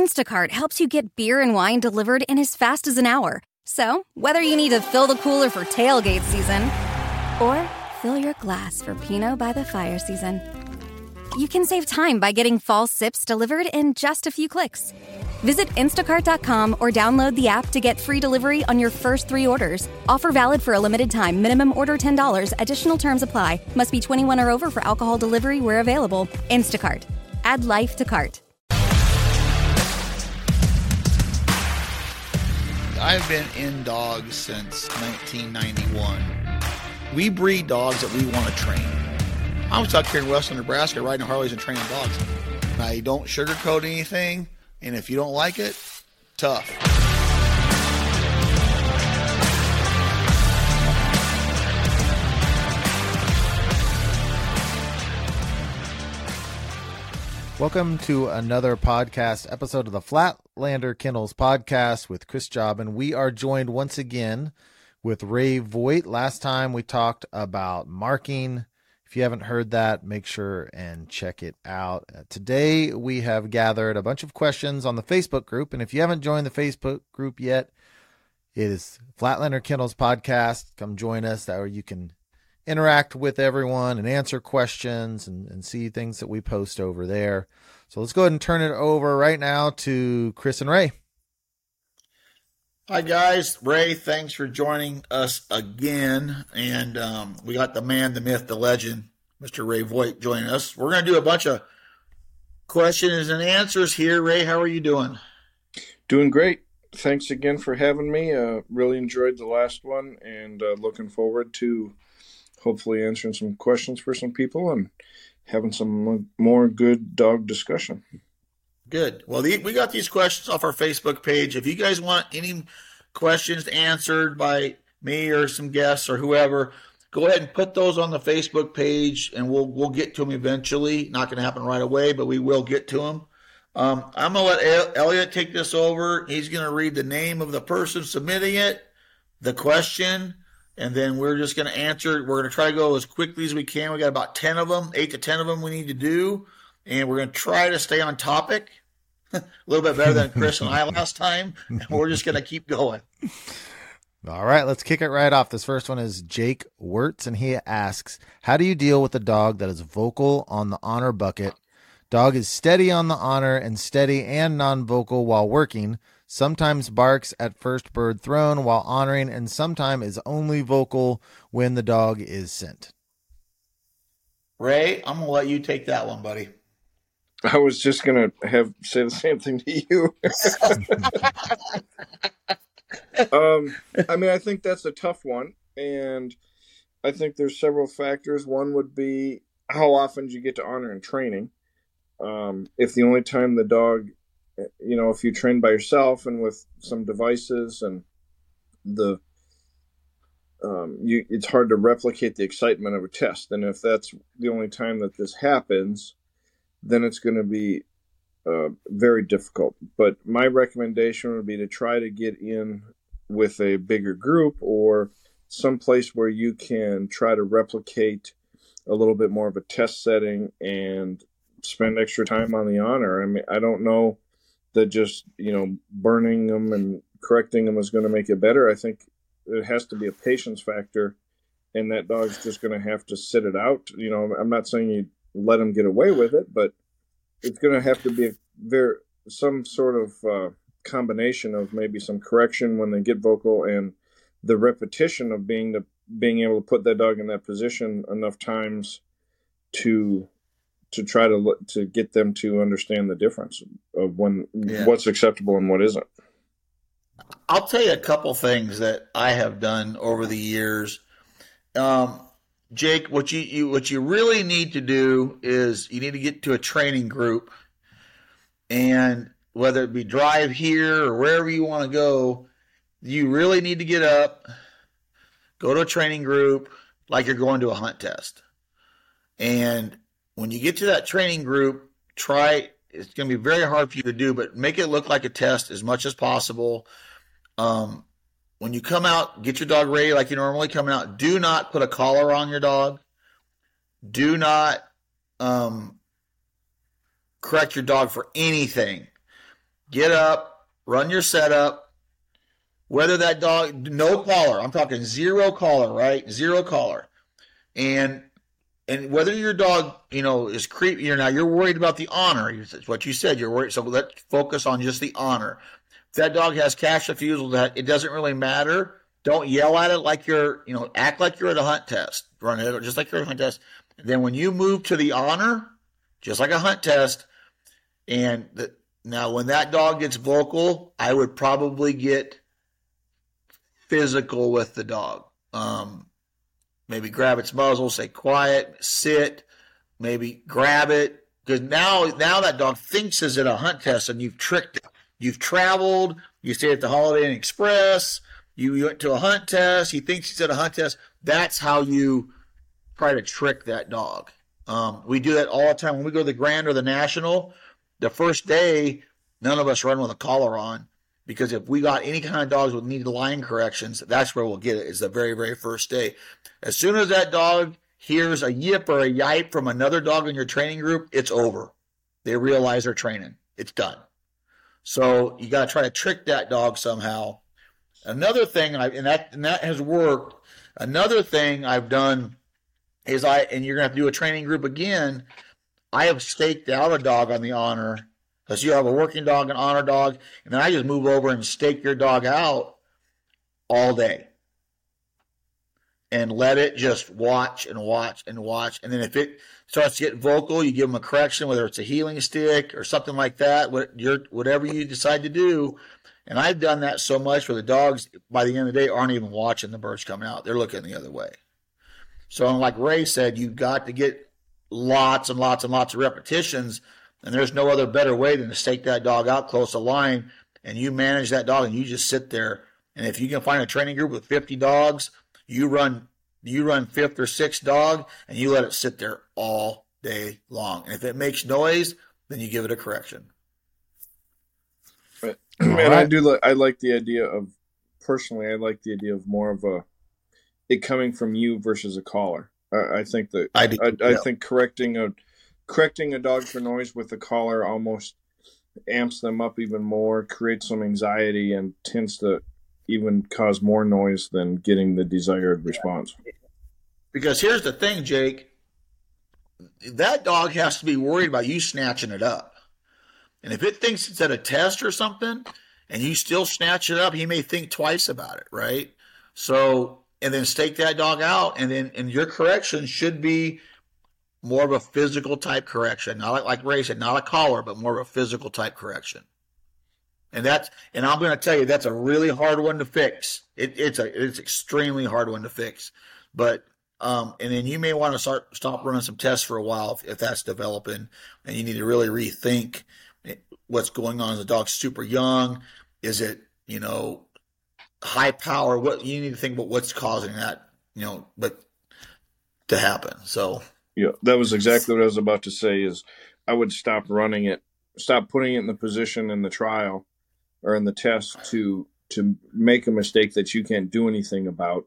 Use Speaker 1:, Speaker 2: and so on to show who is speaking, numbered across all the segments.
Speaker 1: Instacart helps you get beer and wine delivered in as fast as an hour. So, whether you need to fill the cooler for tailgate season or fill your glass for Pinot by the fire season, you can save time by getting fall sips delivered in just a few clicks. Visit instacart.com or download the app to get free delivery on your first three orders. Offer valid for a limited time. Minimum order $10. Additional terms apply. Must be 21 or over for alcohol delivery where available. Instacart. Add life to cart.
Speaker 2: I've been in dogs since 1991. We breed dogs that we want to train. I was out here in western Nebraska riding Harleys and training dogs. I don't sugarcoat anything, and if you don't like it, tough.
Speaker 3: Welcome to another podcast episode of the Flatlander Kennels podcast with Chris Job, and we are joined once again with Ray Voigt. Last time we talked about marking. If you haven't heard that, make sure and check it out. Uh, today we have gathered a bunch of questions on the Facebook group, and if you haven't joined the Facebook group yet, it is Flatlander Kennels podcast. Come join us. That way you can interact with everyone and answer questions and, and see things that we post over there. So let's go ahead and turn it over right now to Chris and Ray.
Speaker 2: Hi guys, Ray. Thanks for joining us again, and um, we got the man, the myth, the legend, Mr. Ray Voigt, joining us. We're going to do a bunch of questions and answers here. Ray, how are you doing?
Speaker 4: Doing great. Thanks again for having me. Uh, really enjoyed the last one, and uh, looking forward to hopefully answering some questions for some people and having some more good dog discussion.
Speaker 2: Good. Well, the, we got these questions off our Facebook page. If you guys want any questions answered by me or some guests or whoever, go ahead and put those on the Facebook page, and we'll we'll get to them eventually. Not going to happen right away, but we will get to them. Um, I'm going to let Elliot take this over. He's going to read the name of the person submitting it, the question, and then we're just going to answer. We're going to try to go as quickly as we can. We got about 10 of them, 8 to 10 of them we need to do, and we're going to try to stay on topic. a little bit better than Chris and I last time, and we're just going to keep going.
Speaker 3: All right, let's kick it right off. This first one is Jake Wirtz, and he asks, "How do you deal with a dog that is vocal on the honor bucket? Dog is steady on the honor and steady and non-vocal while working. Sometimes barks at first bird thrown while honoring, and sometimes is only vocal when the dog is sent."
Speaker 2: Ray, I'm gonna let you take that one, buddy.
Speaker 4: I was just gonna have say the same thing to you. um, I mean, I think that's a tough one, and I think there's several factors. One would be how often do you get to honor in training. Um, if the only time the dog, you know, if you train by yourself and with some devices and the um, you, it's hard to replicate the excitement of a test. And if that's the only time that this happens, then it's going to be uh, very difficult. But my recommendation would be to try to get in with a bigger group or some place where you can try to replicate a little bit more of a test setting and spend extra time on the honor. I mean, I don't know that just you know burning them and correcting them is going to make it better. I think it has to be a patience factor, and that dog's just going to have to sit it out. You know, I'm not saying you let them get away with it, but it's going to have to be a very some sort of uh, combination of maybe some correction when they get vocal and the repetition of being the being able to put that dog in that position enough times to to try to to get them to understand the difference of when yeah. what's acceptable and what isn't.
Speaker 2: I'll tell you a couple things that I have done over the years. Um, Jake, what you, you what you really need to do is you need to get to a training group and whether it be drive here or wherever you want to go, you really need to get up, go to a training group like you're going to a hunt test. And when you get to that training group, try it's going to be very hard for you to do, but make it look like a test as much as possible. Um, when you come out, get your dog ready like you normally come out. Do not put a collar on your dog. Do not um, correct your dog for anything. Get up, run your setup. Whether that dog, no collar, I'm talking zero collar, right? Zero collar. And and whether your dog, you know, is creepy or not, you're worried about the honor. It's what you said. You're worried. So let's focus on just the honor. If that dog has cast refusal, that it doesn't really matter. Don't yell at it like you're, you know, act like you're at a hunt test. Run it just like you're at a hunt test. then when you move to the honor, just like a hunt test, and the, now when that dog gets vocal, I would probably get physical with the dog. Um, maybe grab its muzzle, say quiet, sit, maybe grab it. Because now, now that dog thinks is at a hunt test and you've tricked it. You've traveled, you stayed at the Holiday Inn Express, you went to a hunt test, he thinks he's at a hunt test. That's how you try to trick that dog. Um, we do that all the time. When we go to the Grand or the National, the first day, none of us run with a collar on because if we got any kind of dogs with needed line corrections, that's where we'll get it. Is the very very first day. As soon as that dog hears a yip or a yipe from another dog in your training group, it's over. They realize they're training. It's done. So you got to try to trick that dog somehow. Another thing, I, and that and that has worked. Another thing I've done is I, and you're gonna have to do a training group again. I have staked out a dog on the honor because you have a working dog, an honor dog, and then I just move over and stake your dog out all day and let it just watch and watch and watch. And then if it starts to get vocal, you give them a correction, whether it's a heeling stick or something like that, what whatever you decide to do. And I've done that so much where the dogs, by the end of the day, aren't even watching the birds coming out. They're looking the other way. So, like Ray said, you've got to get lots and lots and lots of repetitions and there's no other better way than to stake that dog out close to line and you manage that dog and you just sit there. And if you can find a training group with 50 dogs, you run you run fifth or sixth dog and you let it sit there all day long. And if it makes noise, then you give it a correction.
Speaker 4: Right. And right. I do like I like the idea of personally I like the idea of more of a it coming from you versus a collar. I, I think that I, do, I, yeah. I think correcting a correcting a dog for noise with the collar almost amps them up even more, creates some anxiety, and tends to even cause more noise than getting the desired response.
Speaker 2: Because here's the thing, Jake that dog has to be worried about you snatching it up. And if it thinks it's at a test or something and you still snatch it up, he may think twice about it, right? So, and then stake that dog out, and then and your correction should be more of a physical type correction, not like, Ray said, not a collar, but more of a physical type correction. And that's, and I'm going to tell you, that's a really hard one to fix. It, it's a, it's extremely hard one to fix. But, um, and then you may want to start, stop running some tests for a while if, if that's developing and you need to really rethink what's going on. Is the dog super young? Is it, you know, high power? What you need to think about what's causing that, you know, but to happen. So,
Speaker 4: yeah, that was exactly what I was about to say. Is I would stop running it, stop putting it in the position in the trial or in the test to to make a mistake that you can't do anything about,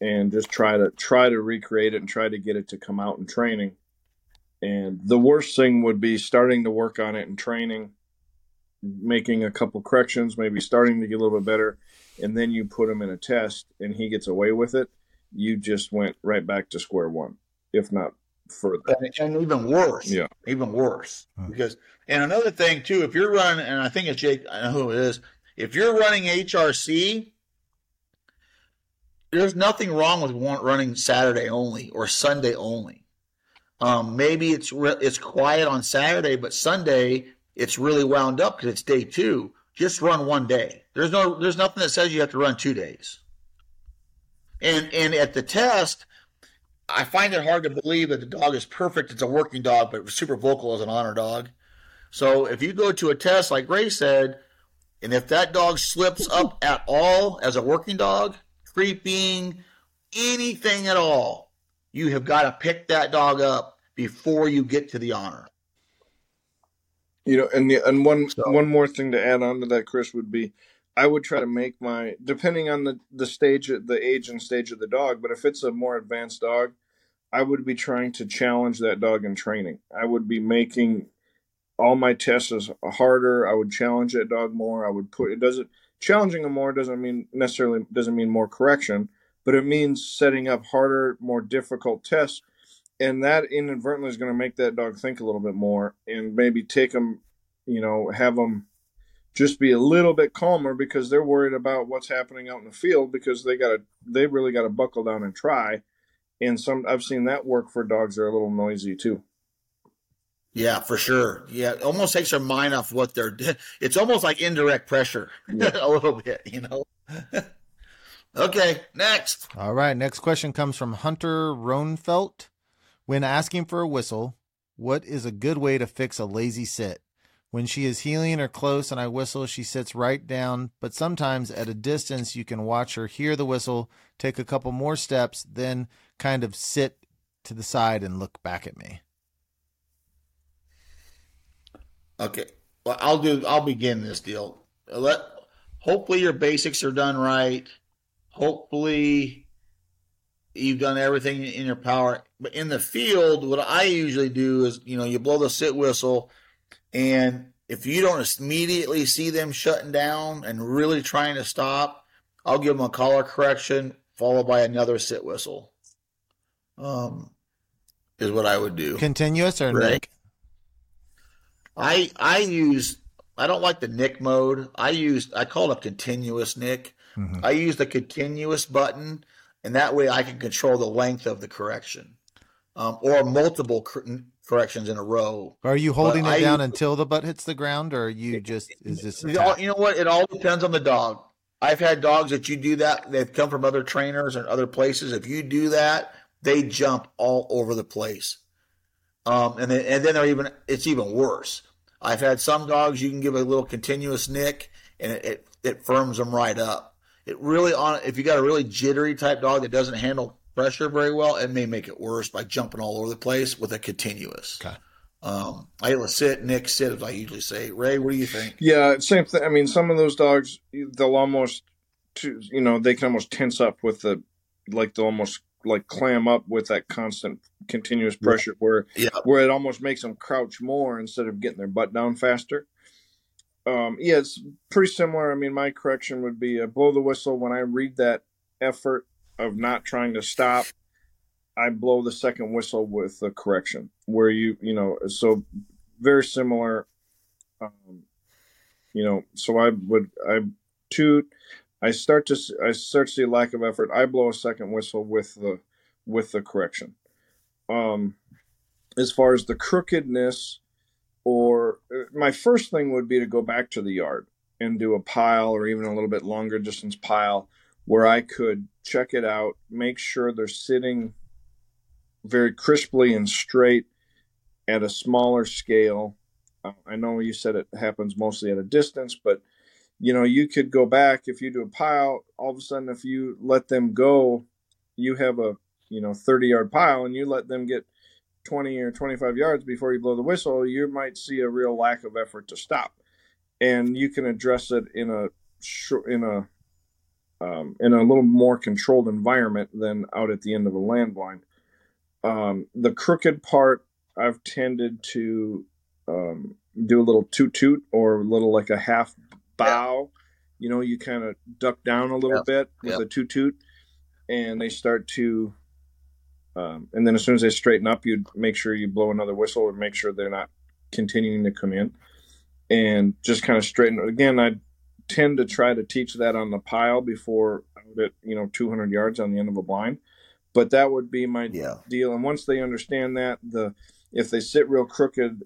Speaker 4: and just try to try to recreate it and try to get it to come out in training. And the worst thing would be starting to work on it in training, making a couple corrections, maybe starting to get a little bit better, and then you put him in a test and he gets away with it. You just went right back to square one if not further.
Speaker 2: And, and even worse. Yeah. Even worse. Huh. Because and another thing too, if you're running, and I think it's Jake, I know who it is. If you're running HRC, there's nothing wrong with running Saturday only or Sunday only. Um, maybe it's re- it's quiet on Saturday, but Sunday it's really wound up because it's day two. Just run one day. There's no there's nothing that says you have to run two days. And and at the test, I find it hard to believe that the dog is perfect. It's a working dog, but super vocal as an honor dog. So if you go to a test, like Ray said, and if that dog slips up at all as a working dog, creeping, anything at all, you have got to pick that dog up before you get to the honor.
Speaker 4: You know, and the, and one
Speaker 2: So-
Speaker 4: one more thing to add on to that, Chris, would be I would try to make my depending on the the stage, the age and stage of the dog. But if it's a more advanced dog, I would be trying to challenge that dog in training. I would be making all my tests harder. I would challenge that dog more. I would put it doesn't challenging them more doesn't mean necessarily doesn't mean more correction, but it means setting up harder, more difficult tests and that inadvertently is going to make that dog think a little bit more and maybe take them you know have them just be a little bit calmer because they're worried about what's happening out in the field because they got to they really got to buckle down and try and some i've seen that work for dogs that are a little noisy too
Speaker 2: Yeah, for sure. Yeah, it almost takes their mind off what they're. It's almost like indirect pressure, a little bit, you know. okay, next.
Speaker 3: All right. Next question comes from Hunter Rohnfelt. When asking for a whistle, what is a good way to fix a lazy sit? When she is heeling or close and I whistle, she sits right down, but sometimes at a distance you can watch her hear the whistle, take a couple more steps, then kind of sit to the side and look back at me.
Speaker 2: Okay, well, I'll do. I'll begin this deal. Let. Hopefully, your basics are done right. Hopefully, you've done everything in your power. But in the field, what I usually do is, you know, you blow the sit whistle, and if you don't immediately see them shutting down and really trying to stop, I'll give them a collar correction followed by another sit whistle. Um, is what I would do.
Speaker 3: Continuous or
Speaker 2: Right.
Speaker 3: Nick?
Speaker 2: I I use I don't like the nick mode. I use I call it a continuous nick.
Speaker 3: Mhm.
Speaker 2: I use the continuous button, and that way I can control the length of the correction, um, or multiple cor- corrections in a row.
Speaker 3: Are you holding
Speaker 2: But
Speaker 3: it
Speaker 2: I-
Speaker 3: down until the butt hits the ground, or are you just is this?
Speaker 2: all- you know what? It all depends on the dog. I've had dogs that you do that. They've come from other trainers and other places. If you do that, they jump all over the place. Um, and then and then they're even it's even worse. I've had some dogs you can give a little continuous nick and it, it, it firms them right up. It really on if you got a really jittery type dog that doesn't handle pressure very well, it may make it worse by jumping all over the place with a continuous.
Speaker 3: Okay.
Speaker 2: Um, I will sit, nick, sit, as I usually say. Ray, what do you think?
Speaker 4: yeah same thing i mean some of those dogs they'll almost you know they can almost tense up with the like they'll almost like clam up with that constant continuous pressure where
Speaker 2: Yeah.
Speaker 4: where it almost makes them crouch more instead of getting their butt down faster. Um, yeah, it's pretty similar. I mean, my correction would be uh, blow the whistle when I read that effort of not trying to stop. I blow the second whistle with the correction, where you you know so very similar. Um, you know, so I would I toot. I start to I start to see lack of effort. I blow a second whistle with the with the correction. Um, as far as the crookedness, or uh, my first thing would be to go back to the yard and do a pile or even a little bit longer distance pile where I could check it out, make sure they're sitting very crisply and straight at a smaller scale. Uh, I know you said it happens mostly at a distance, but you know, you could go back if you do a pile, all of a sudden, if you let them go, you have a, you know, 30 yard pile and you let them get 20 or 25 yards before you blow the whistle, you might see a real lack of effort to stop. And you can address it in a in a, um, in a little more controlled environment than out at the end of a land blind. Um, the crooked part, I've tended to um, do a little toot toot or a little like a half bow. You know, you kind of duck down a little
Speaker 2: Yep.
Speaker 4: bit with
Speaker 2: Yep.
Speaker 4: a toot toot, and they start to. Um, and then as soon as they straighten up, you make sure you blow another whistle and make sure they're not continuing to come in, and just kind of straighten. Again, I tend to try to teach that on the pile before out at you know 200 yards on the end of a blind, but that would be my
Speaker 2: Yeah.
Speaker 4: deal. And once they understand that, the if they sit real crooked,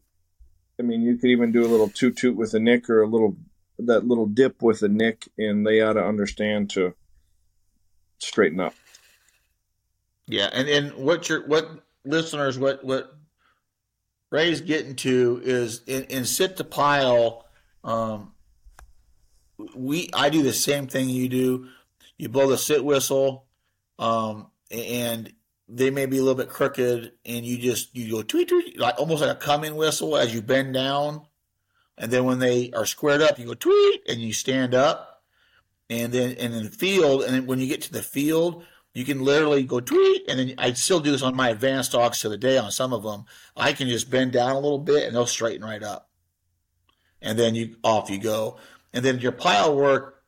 Speaker 4: I mean, you could even do a little toot toot with a nick or a little that little dip with a nick, and they ought to understand to straighten up.
Speaker 2: Yeah, and and what your what listeners what what Ray's getting to is in, in sit the pile. Um, we I do the same thing you do. You blow the sit whistle, um, and they may be a little bit crooked, and you just you go tweet tweet like almost like a coming whistle as you bend down, and then when they are squared up, you go tweet and you stand up, and then and in the field, and then when you get to the field, you can literally go tweet, and then I still do this on my advanced dogs to the day on some of them. I can just bend down a little bit, and they'll straighten right up, and then you off you go, and then your pile work,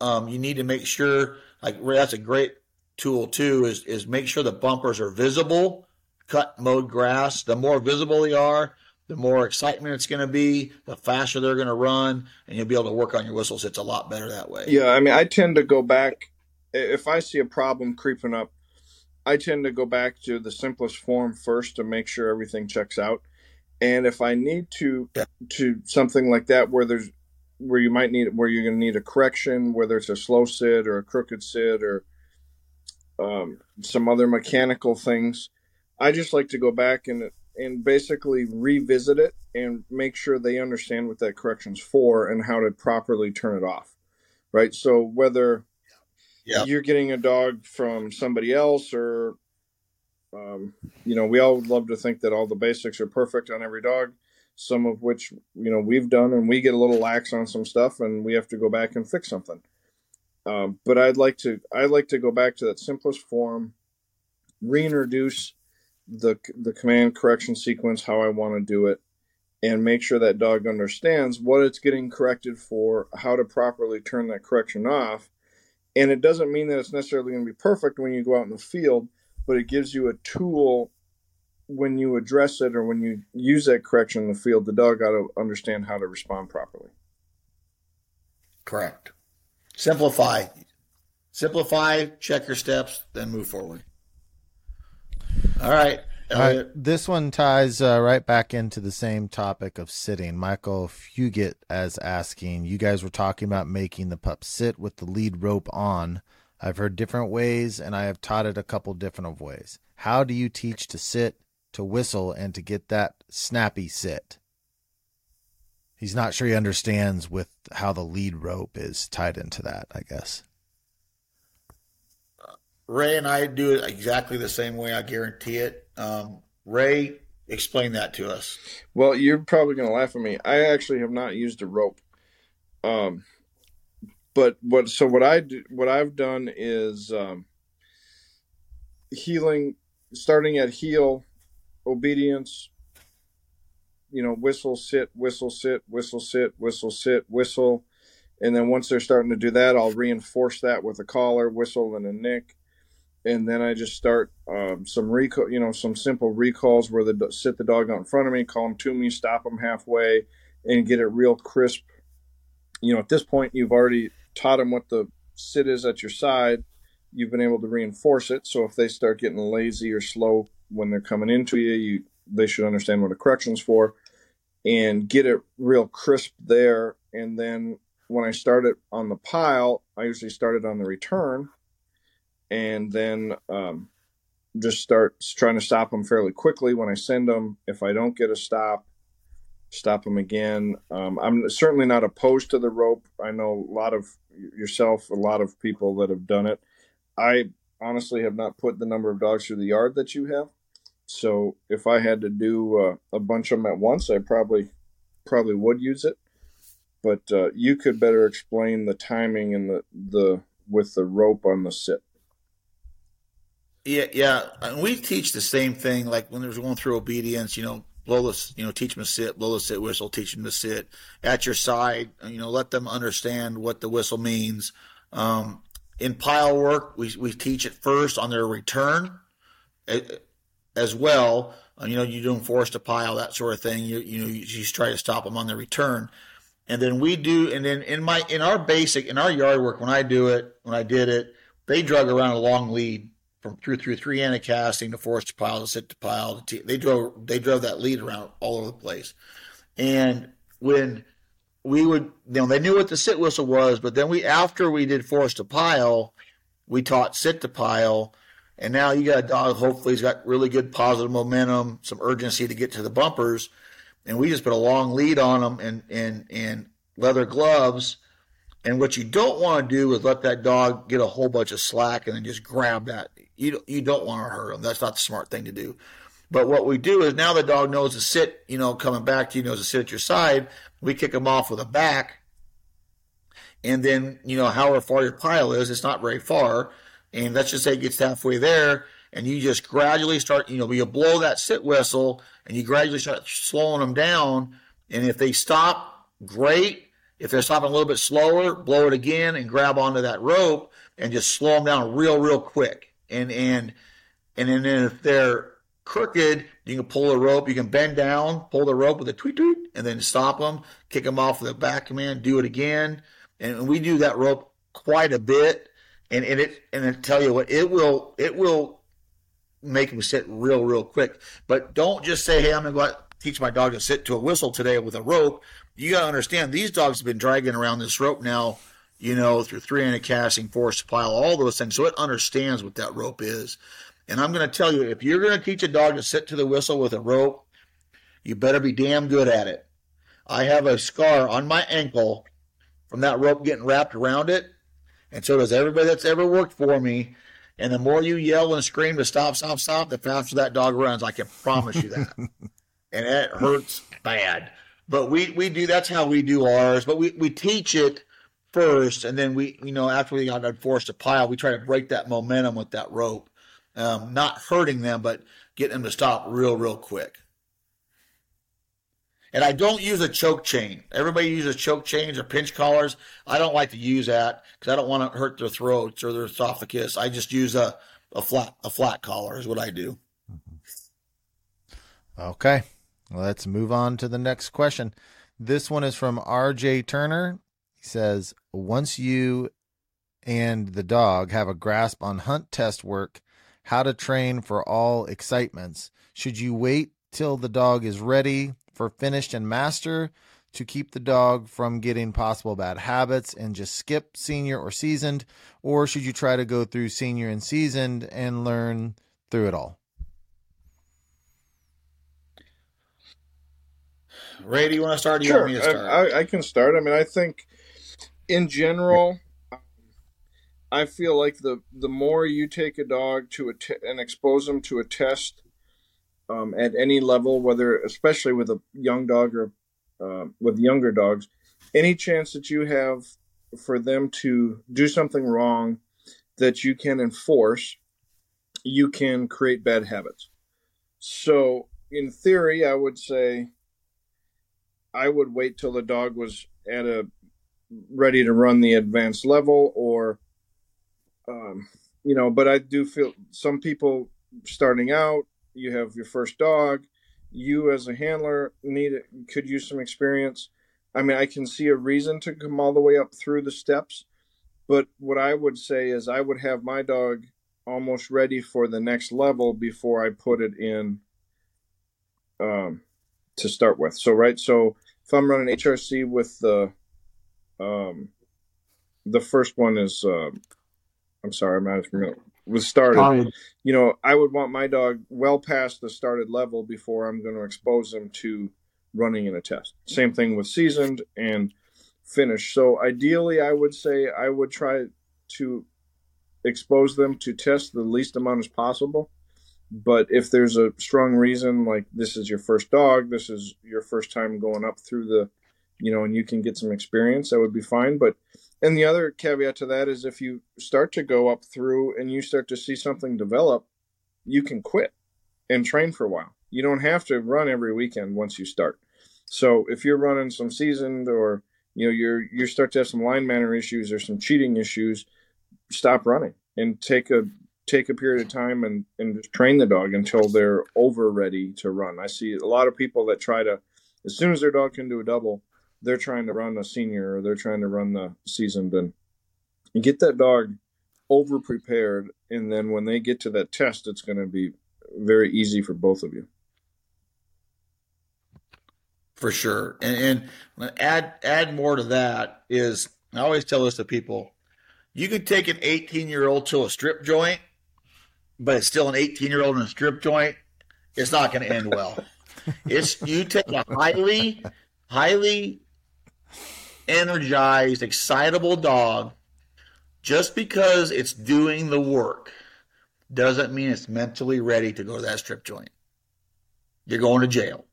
Speaker 2: um, you need to make sure like that's a great tool too is is make sure the bumpers are visible. Cut mowed grass. The more visible they are, the more excitement it's going to be. The faster they're going to run, and you'll be able to work on your whistles. It's a lot better that way.
Speaker 4: Yeah, I mean, I tend to go back if I see a problem creeping up. I tend to go back to the simplest form first to make sure everything checks out. And if I need to
Speaker 2: Yeah.
Speaker 4: to something like that where there's where you might need where you're going to need a correction, whether it's a slow sit or a crooked sit or um, some other mechanical things, I just like to go back and and basically revisit it and make sure they understand what that correction's for and how to properly turn it off. Right. So whether
Speaker 2: Yeah.
Speaker 4: you're getting a dog from somebody else or um, you know we all love to think that all the basics are perfect on every dog some of which you know we've done and we get a little lax on some stuff and we have to go back and fix something. Um, but i'd like to i'd like to go back to that simplest form reintroduce the the command correction sequence how i want to do it and make sure that dog understands what it's getting corrected for how to properly turn that correction off. And it doesn't mean that it's necessarily going to be perfect when you go out in the field but it gives you a tool when you address it or when you use that correction in the field the dog got to understand how to respond properly
Speaker 2: Correct. Simplify. Simplify, check your steps, then move forward. All right.
Speaker 3: All right, this one ties uh, right back into the same topic of sitting. Michael Fugit as asking, you guys were talking about making the pup sit with the lead rope on. I've heard different ways, and I have taught it a couple different of ways. How do you teach to sit, to whistle, and to get that snappy sit? He's not sure he understands with how the lead rope is tied into that. I guess.
Speaker 2: Ray and I do it exactly the same way. I guarantee it. Um, Ray, explain that to us.
Speaker 4: Well, you're probably going to laugh at me. I actually have not used a rope. Um, but what? So what I do, what I've done is um, heeling, starting at heel, obedience. You know, whistle, sit, whistle, sit, whistle, sit, whistle, sit, whistle, and then once they're starting to do that, I'll reinforce that with a collar, whistle, and a nick and then I just start um, some recall, you know, some simple recalls where the sit the dog out in front of me, call them to me, stop them halfway, and get it real crisp. You know, at this point, you've already taught them what the sit is at your side. You've been able to reinforce it, so if they start getting lazy or slow when they're coming into you, you they should understand what a correction's for, and get it real crisp there. And then when I start it on the pile, I usually start it on the return and then um, just start trying to stop them fairly quickly when I send them. If I don't get a stop, stop them again. Um, I'm certainly not opposed to the rope. I know a lot of yourself, a lot of people that have done it. I honestly have not put the number of dogs through the yard that you have. So if I had to do uh, a bunch of them at once, I probably probably would use it. But uh, you could better explain the timing and the the with the rope on the sit.
Speaker 2: Yeah, yeah. And we teach the same thing. Like when they're going through obedience, you know, blow the, you know, teach them to sit, blow the sit whistle, teach them to sit at your side. You know, let them understand what the whistle means. Um, in pile work, we we teach it first on their return, as well. Uh, you know, you're doing force to pile that sort of thing. You you know, you just try to stop them on their return. And then we do, and then in my in our basic in our yard work, when I do it, when I did it, they drug around a long lead from through through three handed casting to force to pile to sit to pile. To t- they drove they drove that lead around all over the place. And when we would, you know, they knew what the sit whistle was, but then we after we did force to pile, we taught sit to pile, And now you got a dog, hopefully, he's got really good positive momentum, some urgency to get to the bumpers. And we just put a long lead on him and, and, and leather gloves. And what you don't want to do is let that dog get a whole bunch of slack and then just grab that. You, you don't want to hurt him. That's not the smart thing to do. But what we do is now the dog knows to sit, you know, coming back to you, knows to sit at your side. We kick him off with a back. And then, you know, however far your pile is, it's not very far. And let's just say it gets halfway there, and you just gradually start, you know, you blow that sit whistle and you gradually start slowing them down. And if they stop, great. If they're stopping a little bit slower, blow it again and grab onto that rope and just slow them down real, real quick. And, and, and then if they're crooked, you can pull the rope, you can bend down, pull the rope with a tweet tweet, and then stop them, kick them off with a back command, do it again. And we do that rope quite a bit. And, and it and I tell you what, it will it will make them sit real, real quick. But don't just say, Hey, I'm gonna go out teach my dog to sit to a whistle today with a rope. You gotta understand these dogs have been dragging around this rope now, you know, through three handed casting, forced pile, all those things. So it understands what that rope is. And I'm to tell you, if you're to teach a dog to sit to the whistle with a rope, you better be damn good at it. I have a scar on my ankle from that rope getting wrapped around it. And so does everybody that's ever worked for me. And the more you yell and scream to stop, stop, stop, the faster that dog runs. I can promise you that. and it hurts bad. But we, we do, that's how we do ours. But we, we teach it first. And then we, you know, after we got forced to pile, we try to break that momentum with that rope um, not hurting them, but getting them to stop real, real quick. And I don't use a choke chain. Everybody uses choke chains or pinch collars. I don't like to use that because I don't want to hurt their throats or their esophagus. I just use a, a flat a flat collar is what I do. Mm-hmm.
Speaker 3: Okay, let's move on to the next question. This one is from R.J. Turner. He says, "Once you and the dog have a grasp on hunt test work, how to train for all excitements. Should you wait till the dog is ready for finished and master to keep the dog from getting possible bad habits and just skip senior or seasoned? Or should you try to go through senior and seasoned and learn through it all?
Speaker 2: Ray, do you want to start?
Speaker 4: sure,
Speaker 2: to start?
Speaker 4: I, I, can start. I mean, I think in general, I feel like the the more you take a dog to a t- and expose them to a test um, at any level, whether especially with a young dog or uh, with younger dogs, any chance that you have for them to do something wrong that you can enforce, you can create bad habits. So, in theory, I would say I would wait till the dog was at a ready to run the advanced level or um, you know, but I do feel some people starting out, you have your first dog, you as a handler need could use some experience. I mean, I can see a reason to come all the way up through the steps, but what I would say is I would have my dog almost ready for the next level before I put it in um, to start with. So right, so if I'm running HRC with the um, the first one is uh, I'm sorry, I'm as familiar. Was started. You know, I would want my dog well past the started level before I'm going to expose them to running in a test. Same thing with seasoned and finished. So ideally, I would say I would try to expose them to test the least amount as possible. But if there's a strong reason, like this is your first dog, this is your first time going up through the, you know, and you can get some experience, that would be fine. But and the other caveat to that is if you start to go up through and you start to see something develop, you can quit and train for a while. You don't have to run every weekend once you start. So if you're running some seasoned or you know you're you start to have some line manner issues or some cheating issues, stop running and take a take a period of time and and train the dog until they're over ready to run. I see a lot of people that try to as soon as their dog can do a double, they're trying to run a senior or they're trying to run the seasoned and you get that dog over prepared and then when they get to that test it's going to be very easy for both of you.
Speaker 2: For sure. And, and add add more to that is i always tell this to people you can take an 18 year old to a strip joint but it's still an 18 year old in a strip joint, it's not going to end well. it's you take a highly, highly energized, excitable dog just because it's doing the work doesn't mean it's mentally ready to go to that strip joint. You're going to jail.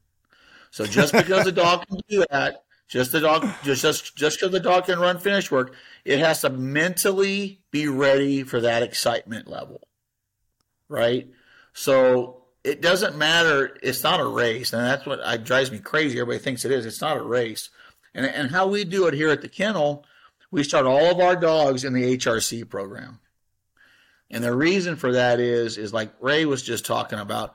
Speaker 2: So just because the dog can do that, just the dog, just just just because the dog can run finish work, it has to mentally be ready for that excitement level, right? So it doesn't matter. It's not a race, and that's what I, drives me crazy. Everybody thinks it is. It's not a race, and and how we do it here at the kennel, we start all of our dogs in the HRC program. And the reason for that is, is like Ray was just talking about,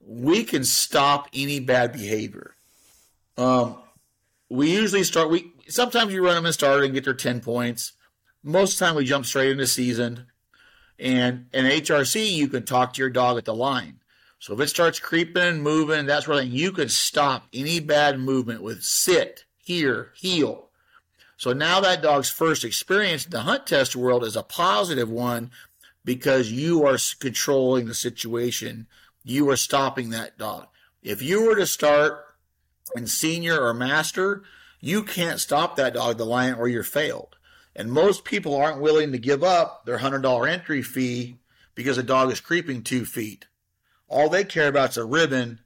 Speaker 2: we can stop any bad behavior. Um, we usually start. We sometimes you run them and start and get their ten points. Most of the time we jump straight into season. And in HRC, you can talk to your dog at the line. So if it starts creeping, and moving, that's where you can stop any bad movement with sit, here, heel. So now that dog's first experience in the hunt test world is a positive one because you are controlling the situation. You are stopping that dog. If you were to start in senior or master, you can't stop that dog, the lion, or you're failed. And most people aren't willing to give up their $100 entry fee because a dog is creeping two feet. All they care about is a ribbon,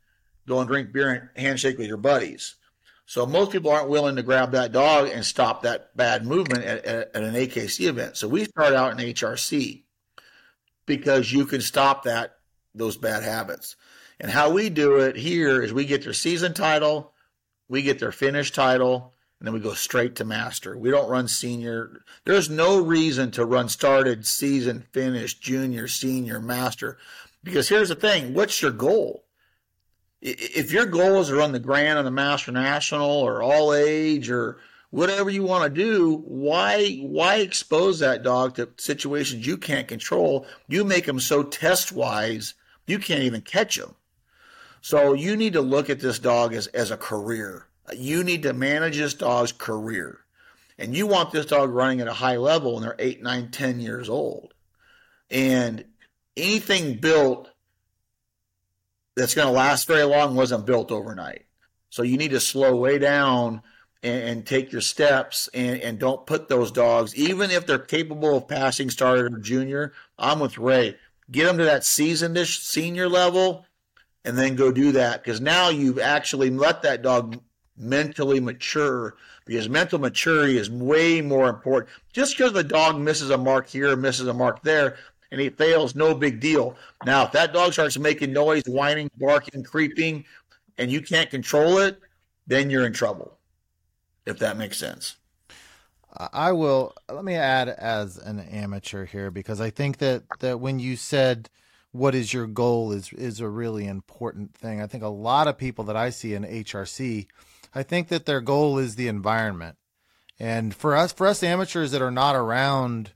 Speaker 2: go and drink beer and handshake with your buddies. So most people aren't willing to grab that dog and stop that bad movement at, at, at an AKC event. So we start out in HRC because you can stop that those bad habits. And how we do it here is we get their season title, we get their finish title, and then we go straight to master. We don't run senior. There's no reason to run started, season, finish, junior, senior, master. Because here's the thing what's your goal? If your goal is to run the Grand or the Master National or All Age or whatever you want to do, why why expose that dog to situations you can't control? You make them so test wise, you can't even catch them. So you need to look at this dog as, as a career. You need to manage this dog's career. And you want this dog running at a high level when they're eight, nine, ten years old. And anything built that's going to last very long wasn't built overnight. So you need to slow way down and, and take your steps and, and don't put those dogs, even if they're capable of passing starter or junior. I'm with Ray. Get them to that seasonish senior level and then go do that because now you've actually let that dog mentally mature because mental maturity is way more important. Just because the dog misses a mark here, misses a mark there, and he fails, no big deal. Now, if that dog starts making noise, whining, barking, creeping, and you can't control it, then you're in trouble if that makes sense.
Speaker 3: I will let me add as an amateur here because I think that that when you said what is your goal is is a really important thing. I think a lot of people that I see in HRC, I think that their goal is the environment. And for us for us amateurs that are not around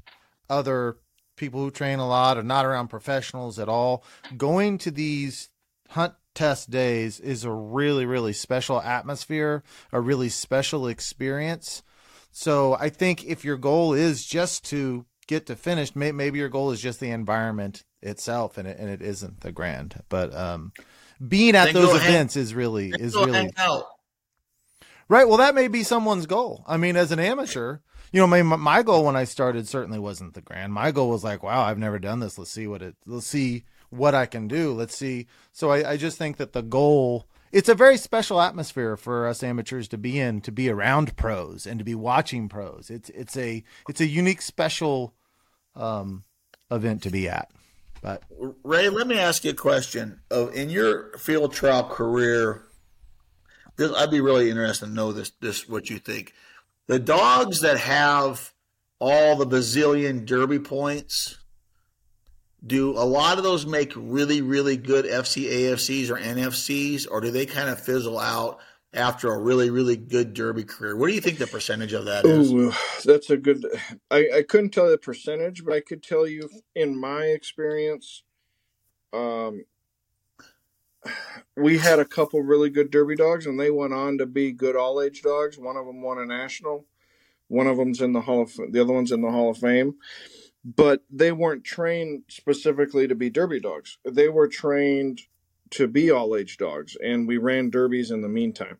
Speaker 3: other people who train a lot or not around professionals at all, going to these hunt test days is a really, really special atmosphere, a really special experience. So I think if your goal is just to get to finish, maybe your goal is just the environment itself, and it, and it isn't the grand. But um, being at then those events hang, is really is really right. Well, that may be someone's goal. I mean, as an amateur, you know, my my goal when I started certainly wasn't the grand. My goal was like, wow, I've never done this. Let's see what it. Let's see what I can do. Let's see. So I, I just think that the goal it's a very special atmosphere for us amateurs to be in, to be around pros and to be watching pros. It's it's a it's a unique, special um, event to be at. But
Speaker 2: Ray, let me ask you a question. Oh, in your field trial career, this, I'd be really interested to know this this what you think. The dogs that have all the bazillion derby points do a lot of those make really, really good FC, AFCs or NFCs, or do they kind of fizzle out after a really, really good Derby career? What do you think the percentage of that is?
Speaker 4: Ooh, that's a good. I, I couldn't tell the percentage, but I could tell you in my experience, um, we had a couple really good Derby dogs, and they went on to be good all age dogs. One of them won a national. One of them's in the Hall of the other one's in the Hall of Fame but they weren't trained specifically to be derby dogs. They were trained to be all age dogs, and we ran derbies in the meantime.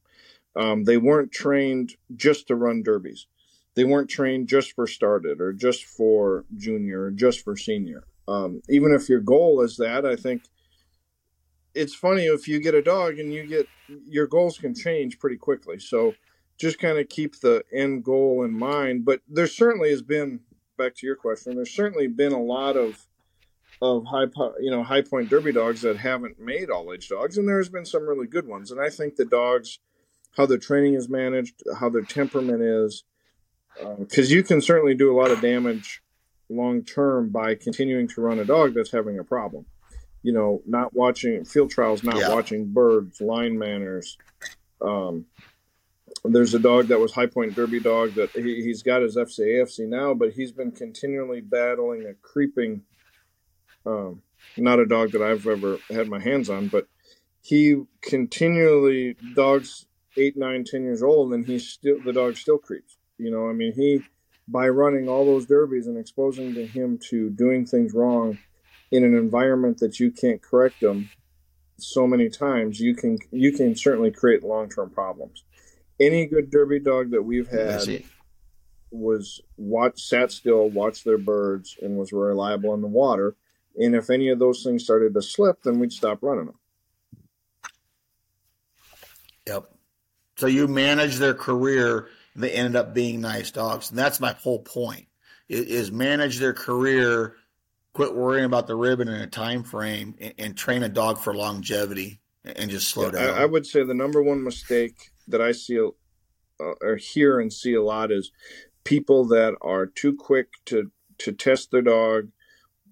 Speaker 4: Um, they weren't trained just to run derbies. They weren't trained just for started or just for junior or just for senior. Um, even if your goal is that, I think it's funny if you get a dog and you get your goals can change pretty quickly. So just kind of keep the end goal in mind. But there certainly has been back to your question. There's certainly been a lot of of high you know high point derby dogs that haven't made all age dogs, and there's been some really good ones. And I think the dogs, how their training is managed, how their temperament is, because um, you can certainly do a lot of damage long term by continuing to run a dog that's having a problem. You know, not watching field trials, not yeah. watching birds, line manners. Um, there's a dog that was High Point Derby dog that he, he's got his FCA AFC now, but he's been continually battling a creeping. Um, not a dog that I've ever had my hands on, but he continually dogs eight, nine, ten years old, and he's still the dog still creeps. You know, I mean, he by running all those derbies and exposing to him to doing things wrong in an environment that you can't correct them so many times, you can you can certainly create long term problems. Any good derby dog that we've had was watch sat still, watched their birds, and was reliable in the water. And if any of those things started to slip, then we'd stop running them.
Speaker 2: Yep. So you manage their career they ended up being nice dogs. And that's my whole point is manage their career, quit worrying about the ribbon in a time frame and, and train a dog for longevity and just slow yeah,
Speaker 4: down. I, I, would say the number one mistake that I see uh, or hear and see a lot is people that are too quick to, to test their dog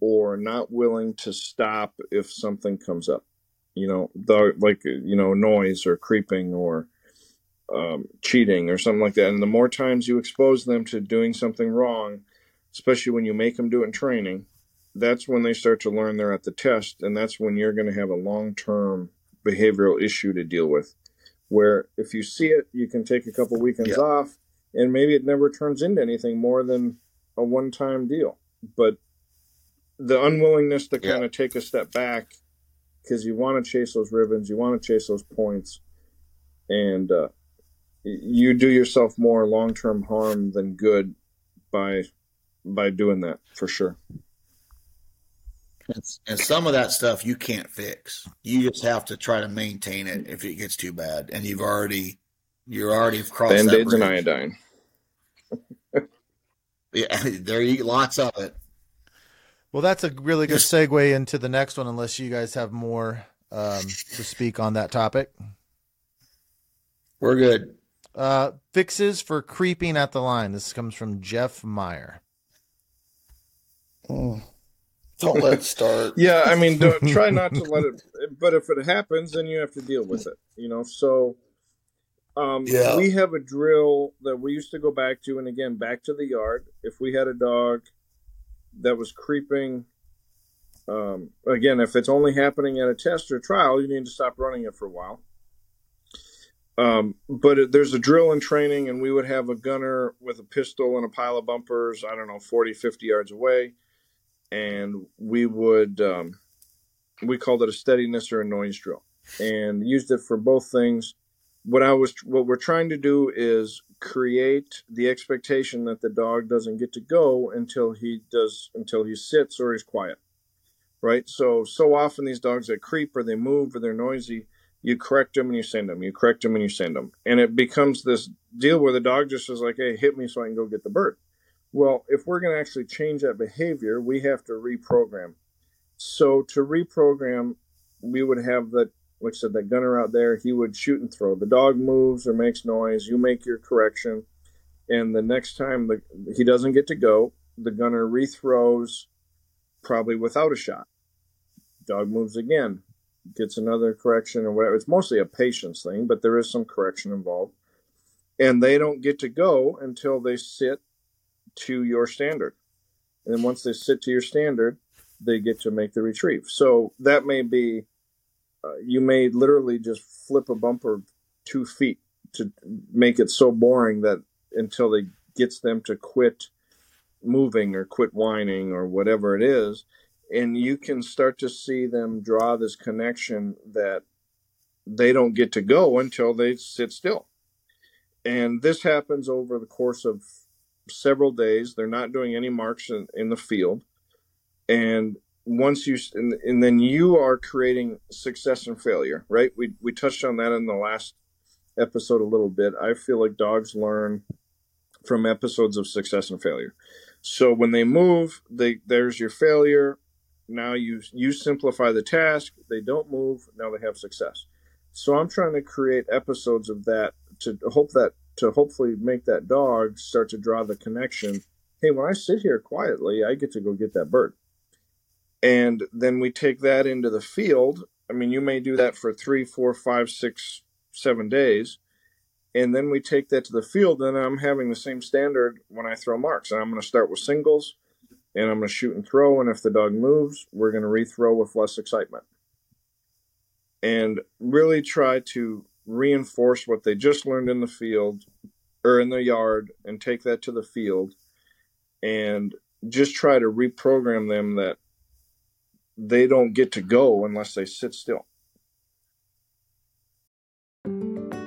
Speaker 4: or not willing to stop if something comes up. You know, like you know noise or creeping or um, cheating or something like that. And the more times you expose them to doing something wrong, especially when you make them do it in training, that's when they start to learn they're at the test. And that's when you're going to have a long term behavioral issue to deal with. Where if you see it, you can take a couple weekends yeah. off and maybe it never turns into anything more than a one time deal. But the unwillingness to kind yeah. of take a step back because you want to chase those ribbons, you want to chase those points, and uh, you do yourself more long term harm than good by by doing that for sure.
Speaker 2: And some of that stuff you can't fix. You just have to try to maintain it if it gets too bad, and you've already you're already crossed
Speaker 4: band-aids and iodine.
Speaker 2: yeah, there you lots of it.
Speaker 3: Well, that's a really good segue into the next one. Unless you guys have more um, to speak on that topic,
Speaker 2: we're good.
Speaker 3: Uh, fixes for creeping at the line. This comes from Jeff Meyer.
Speaker 2: Oh, don't let it start.
Speaker 4: yeah, I mean, try not to let it. But if it happens, then you have to deal with it. You know, so um, yeah. we have a drill that we used to go back to, and again, back to the yard. If we had a dog that was creeping, um, again, if it's only happening at a test or trial, you need to stop running it for a while. Um, but it, there's a drill and training, and we would have a gunner with a pistol and a pile of bumpers, I don't know, 40, 50 yards away. And we would, um, we called it a steadiness or a noise drill and used it for both things. What I was, what we're trying to do is create the expectation that the dog doesn't get to go until he does, until he sits or he's quiet. Right. So, so often these dogs that creep or they move or they're noisy, you correct them and you send them. You correct them and you send them. And it becomes this deal where the dog just is like, hey, hit me so I can go get the bird. Well, if we're going to actually change that behavior, we have to reprogram. So to reprogram, we would have that, like I said, that gunner out there, he would shoot and throw. The dog moves or makes noise, you make your correction. And the next time the, he doesn't get to go, the gunner rethrows, probably without a shot. Dog moves again gets another correction or whatever. It's mostly a patience thing, but there is some correction involved. And they don't get to go until they sit to your standard. And then once they sit to your standard, they get to make the retrieve. So that may be, uh, you may literally just flip a bumper two feet to make it so boring that until they gets them to quit moving or quit whining or whatever it is. And you can start to see them draw this connection that they don't get to go until they sit still. And this happens over the course of several days. They're not doing any marks in, in the field. And once you, and, and then you are creating success and failure, right? We, we touched on that in the last episode a little bit. I feel like dogs learn from episodes of success and failure. So when they move, they there's your failure. Now you you simplify the task. They don't move. Now they have success. So I'm trying to create episodes of that to hope that to hopefully make that dog start to draw the connection. Hey, when I sit here quietly, I get to go get that bird. And then we take that into the field. I mean, you may do that for three, four, five, six, seven days and then we take that to the field and i'm having the same standard when i throw marks and i'm going to start with singles and i'm going to shoot and throw and if the dog moves we're going to rethrow with less excitement and really try to reinforce what they just learned in the field or in the yard and take that to the field and just try to reprogram them that they don't get to go unless they sit still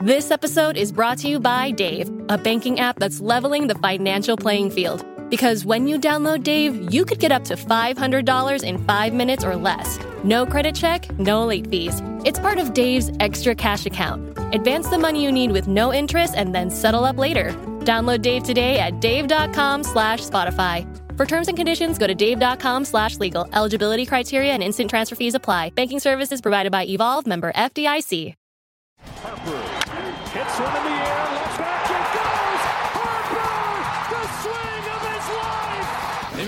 Speaker 5: This episode is brought to you by Dave, a banking app that's leveling the financial playing field. Because when you download Dave, you could get up to $500 in five minutes or less. No credit check, no late fees. It's part of Dave's extra cash account. Advance the money you need with no interest and then settle up later. Download Dave today at dave.com slash Spotify. For terms and conditions, go to dave.com slash legal. Eligibility criteria and instant transfer fees apply. Banking services provided by Evolve, member FDIC.
Speaker 6: Harper Hits one in the air.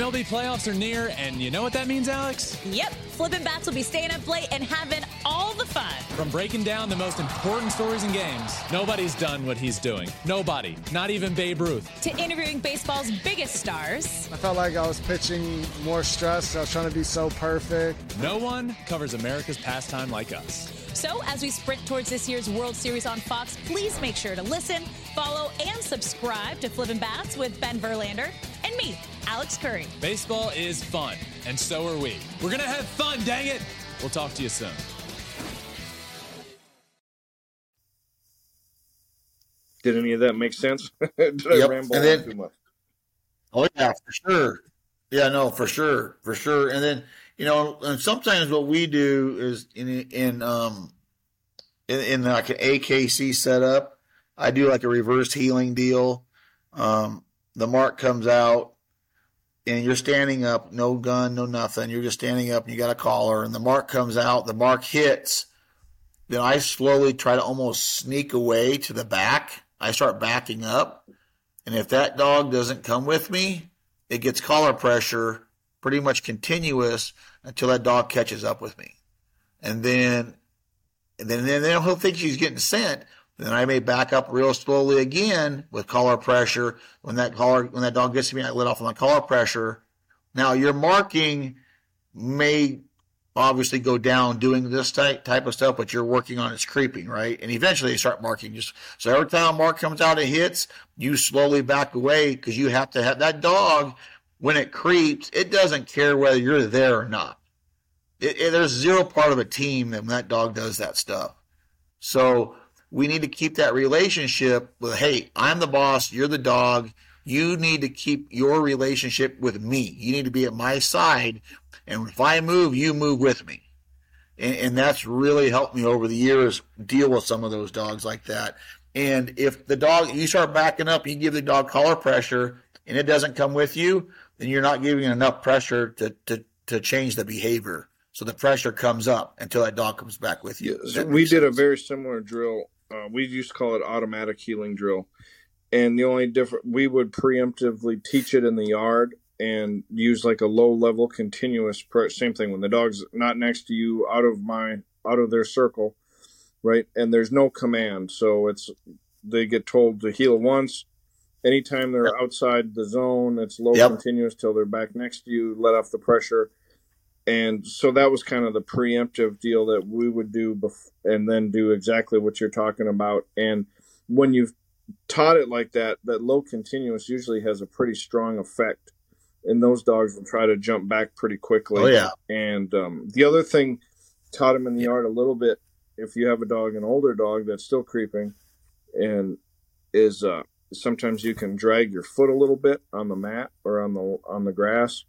Speaker 7: MLB playoffs are near, and you know what that means, Alex?
Speaker 8: Yep. Flippin' Bats will be staying up late and having all the fun.
Speaker 7: From breaking down the most important stories in games, nobody's done what he's doing. Nobody. Not even Babe Ruth.
Speaker 8: To interviewing baseball's biggest stars.
Speaker 9: I felt like I was pitching more stress. I was trying to be so perfect.
Speaker 7: No one covers America's pastime like us.
Speaker 8: So, as we sprint towards this year's World Series on Fox, please make sure to listen, follow, and subscribe to Flippin' Bats with Ben Verlander and me, Alex Curry.
Speaker 7: Baseball is fun, and so are we. We're going to have fun, dang it! We'll talk to you soon.
Speaker 4: Did any of that make sense? Did yep. I ramble and then, too much?
Speaker 2: Oh, yeah, for sure. Yeah, no, for sure. For sure. And then you know, and sometimes what we do is in in um in, in like an AKC setup, I do like a reverse heeling deal. Um, the mark comes out, and you're standing up, no gun, no nothing. You're just standing up, and you got a collar, and the mark comes out. The mark hits. Then I slowly try to almost sneak away to the back. I start backing up, and if that dog doesn't come with me, it gets collar pressure pretty much continuous until that dog catches up with me. And then, and then, then he'll think she's getting sent. Then I may back up real slowly again with collar pressure. When that collar, when that dog gets to me, I let off on the collar pressure. Now your marking may obviously go down doing this type type of stuff, but you're working on its creeping, right? And eventually they start marking. Just so every time a mark comes out, it hits, you slowly back away because you have to have that dog when it creeps, it doesn't care whether you're there or not. It, it, there's zero part of a team that when that dog does that stuff. So we need to keep that relationship with, hey, I'm the boss, you're the dog. You need to keep your relationship with me. You need to be at my side. And if I move, you move with me. And, and that's really helped me over the years deal with some of those dogs like that. And if the dog, you start backing up, you give the dog collar pressure and it doesn't come with you, then you're not giving enough pressure to, to, to change the behavior. So the pressure comes up until that dog comes back with you.
Speaker 4: So we did a very similar drill. Uh, we used to call it automatic heeling drill. And the only different, we would preemptively teach it in the yard and use like a low level continuous, pre- same thing when the dog's not next to you, out of my, out of their circle, right? And there's no command. So it's, they get told to heel once, anytime they're yep. outside the zone, it's low yep. continuous till they're back next to you, let off the pressure. And so that was kind of the preemptive deal that we would do bef- and then do exactly what you're talking about. And when you've taught it like that, that low continuous usually has a pretty strong effect and those dogs will try to jump back pretty quickly.
Speaker 2: Oh, yeah.
Speaker 4: And um, the other thing taught him in the yard a little bit. If you have a dog, an older dog that's still creeping, and is uh, sometimes you can drag your foot a little bit on the mat or on the on the grass,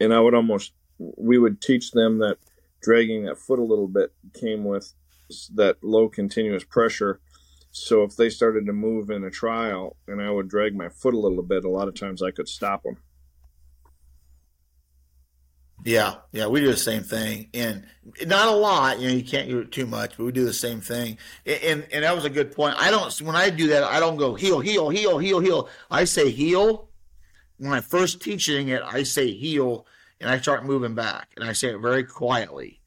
Speaker 4: and I would almost we would teach them that dragging that foot a little bit came with that low continuous pressure. So if they started to move in a trial and I would drag my foot a little bit, a lot of times I could stop them.
Speaker 2: Yeah, yeah, we do the same thing, and not a lot. You know, you can't do it too much, but we do the same thing. And, and that was a good point. I don't when I do that, I don't go heel, heel, heel, heel, heel. I say heel. When I first teaching it, I say heel, and I start moving back, and I say it very quietly.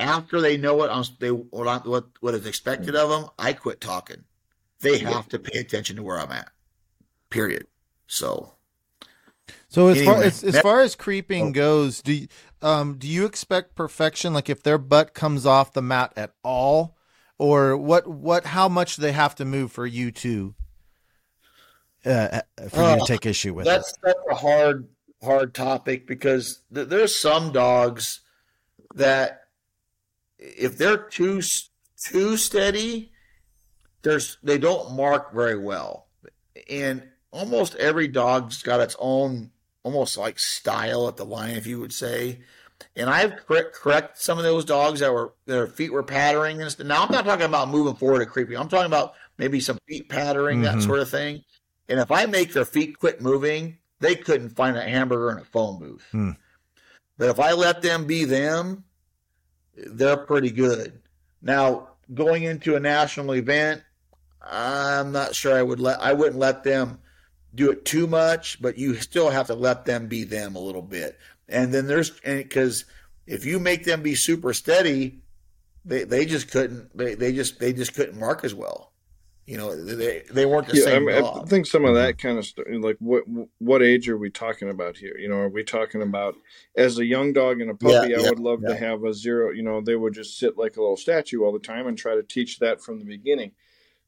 Speaker 2: After they know what I'm, they what what what is expected of them, I quit talking. They have to pay attention to where I'm at. Period. So
Speaker 3: So as far as, as
Speaker 2: that-
Speaker 3: far as creeping goes, do you, um do you expect perfection? Like if their butt comes off the mat at all, or what what how much do they have to move for you to uh, for you to
Speaker 2: Uh,
Speaker 3: take issue with
Speaker 2: that's that's a hard hard topic because th- there's some dogs that if they're too too steady, there's they don't mark very well, and almost every dog's got its own almost like style at the line, if you would say. And I've correct, correct some of those dogs that were their feet were pattering and stuff. Now I'm not talking about moving forward and creeping. I'm talking about maybe some feet pattering, that
Speaker 3: Mhm.
Speaker 2: sort of thing. And if I make their feet quit moving, they couldn't find a hamburger in a phone booth.
Speaker 3: Hmm.
Speaker 2: But if I let them be them, they're pretty good. Now, going into a national event, I'm not sure I would let I wouldn't let them do it too much, but you still have to let them be them a little bit. And then there's because if you make them be super steady, they, they just couldn't they, they just they just couldn't mark as well. You know, they they weren't the
Speaker 4: Yeah, I,
Speaker 2: same
Speaker 4: mean, I think some of that mm-hmm. kind of stuff, like what what age are we talking about here? You know, are we talking mm-hmm. about as a young dog and a puppy?
Speaker 2: Yeah,
Speaker 4: I
Speaker 2: yeah,
Speaker 4: would love to have a zero. You know, they would just sit like a little statue all the time and try to teach that from the beginning.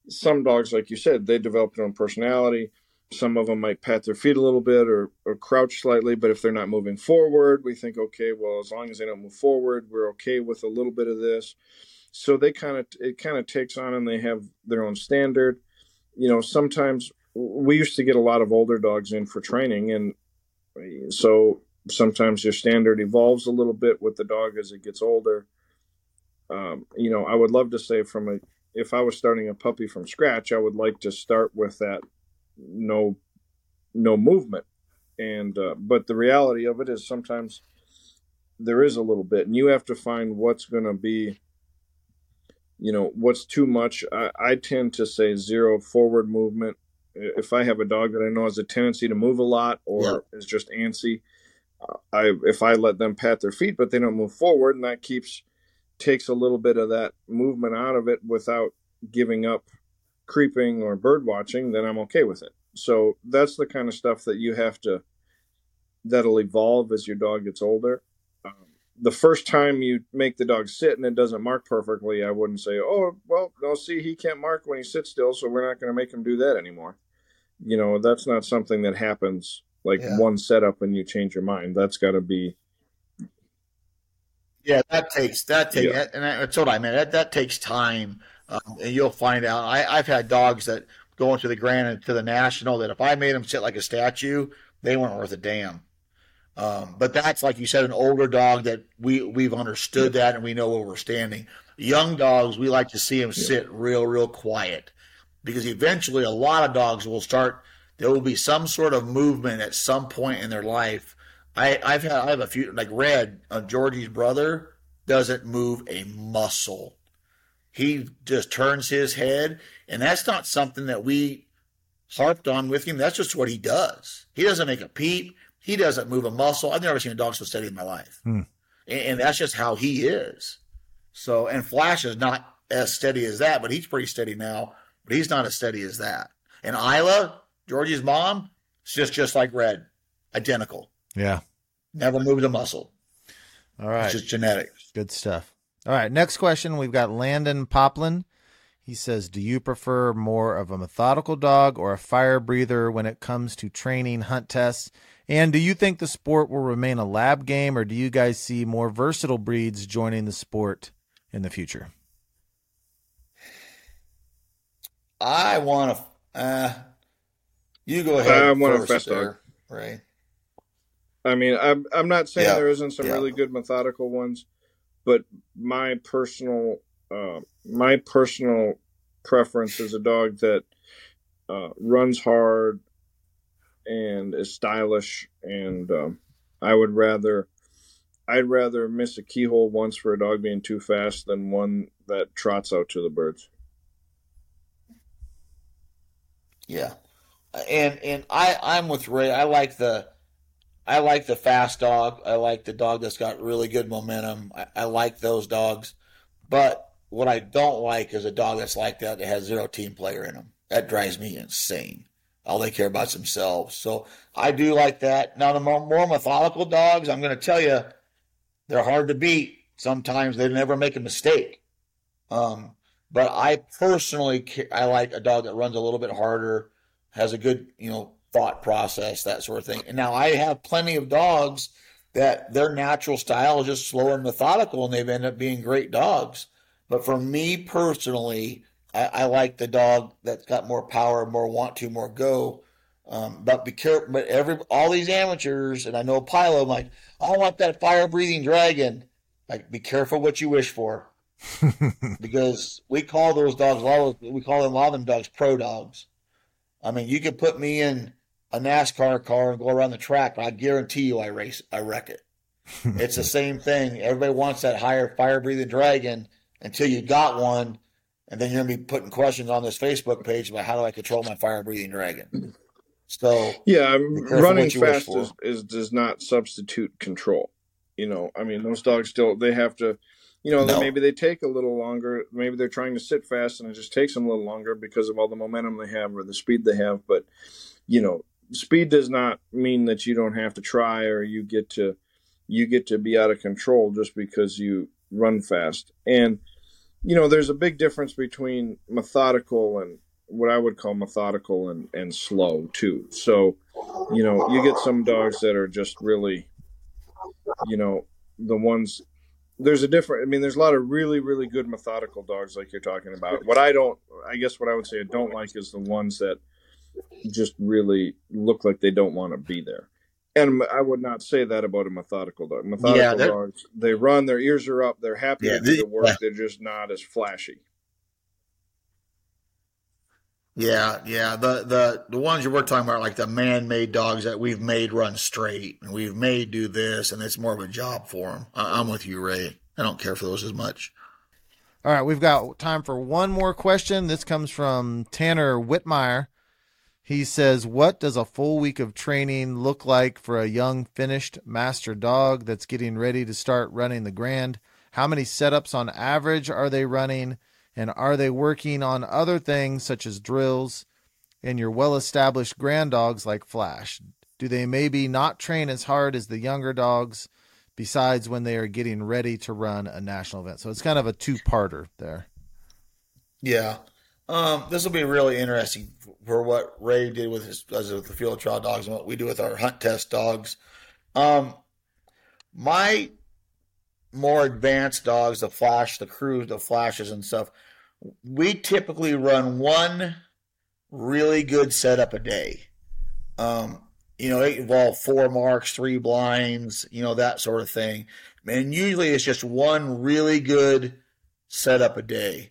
Speaker 4: Some dogs, like you said, they develop their own personality. Some of them might pat their feet a little bit or, or crouch slightly, but if they're not moving forward, we think, okay, well, as long as they don't move forward, we're okay with a little bit of this. So they kind of it kind of takes on and they have their own standard you know, sometimes we used to get a lot of older dogs in for training, and so sometimes your standard evolves a little bit with the dog as it gets older. Um, you know, I would love to say from a if I was starting a puppy from scratch, I would like to start with that no no movement, and uh, but the reality of it is sometimes there is a little bit, and you have to find what's going to be you know what's too much. I, I tend to say zero forward movement. If i have a dog that i know has a tendency to move a lot or is just antsy i if i let them pat their feet but they don't move forward and that keeps takes a little bit of that movement out of it without giving up creeping or bird watching then i'm okay with it so that's the kind of stuff that you have to that'll evolve as your dog gets older um, the first time you make the dog sit and it doesn't mark perfectly, I wouldn't say, "Oh, well, no, see, he can't mark when he sits still, so we're not going to make him do that anymore." You know, that's not something that happens like
Speaker 2: Yeah.
Speaker 4: one setup and you change your mind. That's got to be
Speaker 2: Yeah, that takes that takes,
Speaker 4: Yeah.
Speaker 2: and that's what I meant. That that takes time, um, and you'll find out. I, I've had dogs that go into the grand and to the national that if I made them sit like a statue, they weren't worth a damn. Um, but that's like you said, an older dog that we we've understood that and we know where we're standing. Young dogs, we like to see them sit real, real quiet because eventually a lot of dogs will start. There will be some sort of movement at some point in their life. I, I've had I have a few like Red, uh, Georgie's brother, doesn't move a muscle. He just turns his head, and that's not something that we harped on with him. That's just what he does. He doesn't make a peep. He doesn't move a muscle. I've never seen a dog so steady in my life,
Speaker 3: Hmm.
Speaker 2: and, and that's just how he is. So, and Flash is not as steady as that, but he's pretty steady now. But he's not as steady as that. And Isla, Georgie's mom, is just just like Red, identical.
Speaker 3: Yeah.
Speaker 2: Never moved a muscle.
Speaker 3: All right.
Speaker 2: It's just genetics.
Speaker 3: Good stuff. All right. Next question. We've got Landon Poplin. He says, Do you prefer more of a methodical dog or a fire breather when it comes to training hunt tests? And do you think the sport will remain a lab game, or do you guys see more versatile breeds joining the sport in the future?
Speaker 2: I want to. Uh, you go ahead.
Speaker 4: I want a
Speaker 2: first
Speaker 4: fast dog.
Speaker 2: there, Ray.
Speaker 4: I mean, I'm I'm not saying
Speaker 2: Yeah,
Speaker 4: there isn't some
Speaker 2: yeah.
Speaker 4: really good methodical ones, but my personal uh, my personal preference is a dog that uh, runs hard and is stylish, and um, I would rather I'd rather miss a keyhole once for a dog being too fast than one that trots out to the birds.
Speaker 2: Yeah, and and I I'm with Ray. I like the I like the fast dog. I like the dog that's got really good momentum. I, I like those dogs, but what I don't like is a dog that's like that that has zero team player in them. That drives me insane. All they care about is themselves. So I do like that. Now the more, more methodical dogs, I'm going to tell you, they're hard to beat. Sometimes they never make a mistake. Um, but I personally, I like a dog that runs a little bit harder, has a good, you know, thought process, that sort of thing. And now I have plenty of dogs that their natural style is just slow and methodical, and they've ended up being great dogs. But for me personally, I, I like the dog that's got more power, more want to, more go. Um, but be careful. But every all these amateurs, and I know Pilo, I'm like, I want that fire breathing dragon. Like, be careful what you wish for, because we call those dogs. A lot of, we call them a lot of them dogs pro dogs. I mean, you could put me in a NASCAR car and go around the track, but I guarantee you, I race, I wreck it. it's the same thing. Everybody wants that higher fire breathing dragon until you got one, and then you're gonna be putting questions on this Facebook page about how do I control my fire breathing dragon. So
Speaker 4: Yeah, running
Speaker 2: what you wish
Speaker 4: fast is, is does not substitute control. You know, I mean, those dogs still they have to, you know,
Speaker 2: No.
Speaker 4: maybe they take a little longer. Maybe they're trying to sit fast, and it just takes them a little longer because of all the momentum they have or the speed they have. But you know, speed does not mean that you don't have to try or you get to you get to be out of control just because you run fast. And you know, there's a big difference between methodical and what I would call methodical and, and slow too. So, you know, you get some dogs that are just really, you know, the ones there's a different I mean, there's a lot of really, really good methodical dogs like you're talking about. What I don't I guess what I would say I don't like is the ones that just really look like they don't want to be there. And I would not say that about a methodical dog. Methodical
Speaker 2: Yeah, they're-
Speaker 4: dogs, they run, their ears are up, they're happy
Speaker 2: Yeah,
Speaker 4: to do the work,
Speaker 2: yeah.
Speaker 4: they're just not as flashy.
Speaker 2: Yeah, yeah. The the the ones you were talking about, are like the man-made dogs that we've made run straight, and we've made do this, and it's more of a job for them. I, I'm with you, Ray. I don't care for those as much.
Speaker 3: All right, we've got time for one more question. This comes from Tanner Whitmire. He says, What does a full week of training look like for a young finished master dog that's getting ready to start running the grand? How many setups on average are they running? And are they working on other things such as drills and your well established grand dogs like Flash? Do they maybe not train as hard as the younger dogs besides when they are getting ready to run a national event? So it's kind of a two parter there.
Speaker 2: Yeah. Um, this will be really interesting for what Ray did with his with the field trial dogs and what we do with our hunt test dogs. Um, my more advanced dogs, the flash, the crews, the flashes and stuff, we typically run one really good setup a day. Um, you know, it involves four marks, three blinds, you know, that sort of thing. And usually it's just one really good setup a day.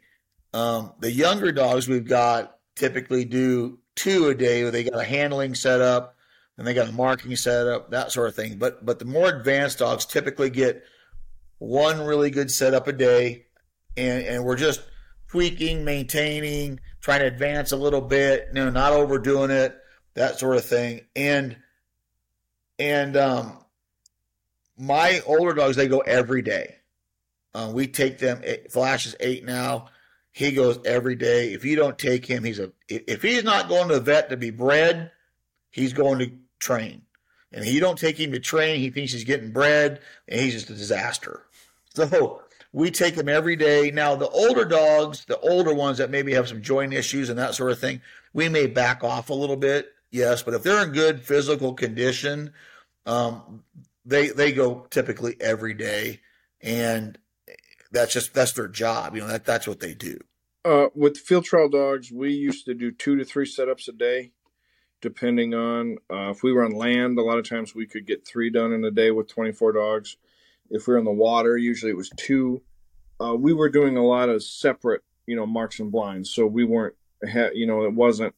Speaker 2: Um, the younger dogs we've got typically do two a day where they got a handling setup and they got a marking setup, that sort of thing. But but the more advanced dogs typically get one really good setup a day and, and we're just tweaking, maintaining, trying to advance a little bit, you know, not overdoing it, that sort of thing. And and um my older dogs they go every day. Uh, we take them. Flash is eight now. He goes every day. If you don't take him, he's a. If he's not going to the vet to be bred, he's going to train. And if you don't take him to train, he thinks he's getting bred, and he's just a disaster. So we take them every day. Now, the older dogs, the older ones that maybe have some joint issues and that sort of thing, we may back off a little bit, yes. But if they're in good physical condition, um, they they go typically every day, and that's just that's their job. You know that that's what they do.
Speaker 4: Uh, with field trial dogs, we used to do two to three setups a day, depending on uh, if we were on land. A lot of times we could get three done in a day with 24 dogs. If we were in the water, usually it was two. Uh, we were doing a lot of separate, you know, marks and blinds, so we weren't, ha- you know, it wasn't,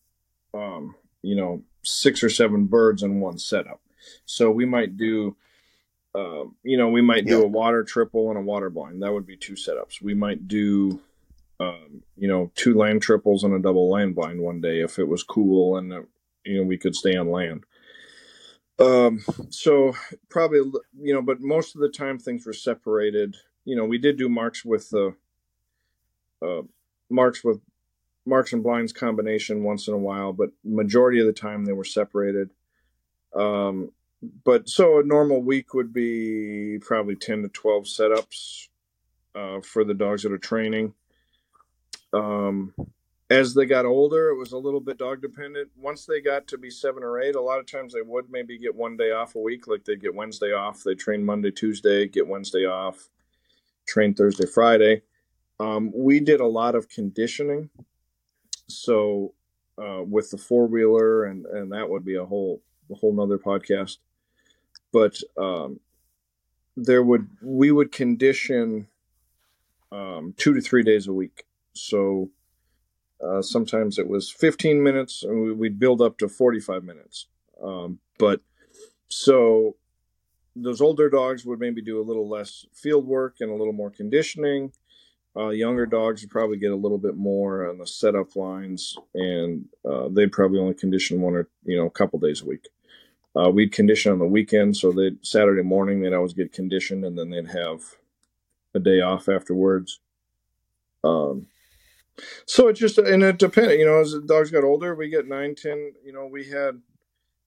Speaker 4: um, you know, six or seven birds in one setup. So we might do um, you know, we might do yeah. a water triple and a water blind. That would be two setups. We might do, um, you know, two land triples and a double land blind one day if it was cool and uh, you know we could stay on land. Um, so probably you know, but most of the time things were separated. You know, we did do marks with the uh, marks with marks and blinds combination once in a while, but majority of the time they were separated. Um, but so a normal week would be probably 10 to 12 setups uh, for the dogs that are training um, as they got older it was a little bit dog dependent. Once they got to be seven or eight a lot of times they would maybe get one day off a week like they'd get wednesday off they train monday tuesday get wednesday off train thursday friday. Um, we did a lot of conditioning. So uh, with the four wheeler and and that would be a whole a whole nother podcast. But um, there would we would condition um, two to three days a week. So uh, sometimes it was 15 minutes, and we'd build up to 45 minutes. Um, but so those older dogs would maybe do a little less field work and a little more conditioning. Uh, younger dogs would probably get a little bit more on the setup lines, and uh, they'd probably only condition one or you know a couple days a week. Uh, we'd condition on the weekend, so they Saturday morning they'd always get conditioned, and then they'd have a day off afterwards. Um, so it just and it depended, you know, as the dogs got older, we get nine, ten. You know, we had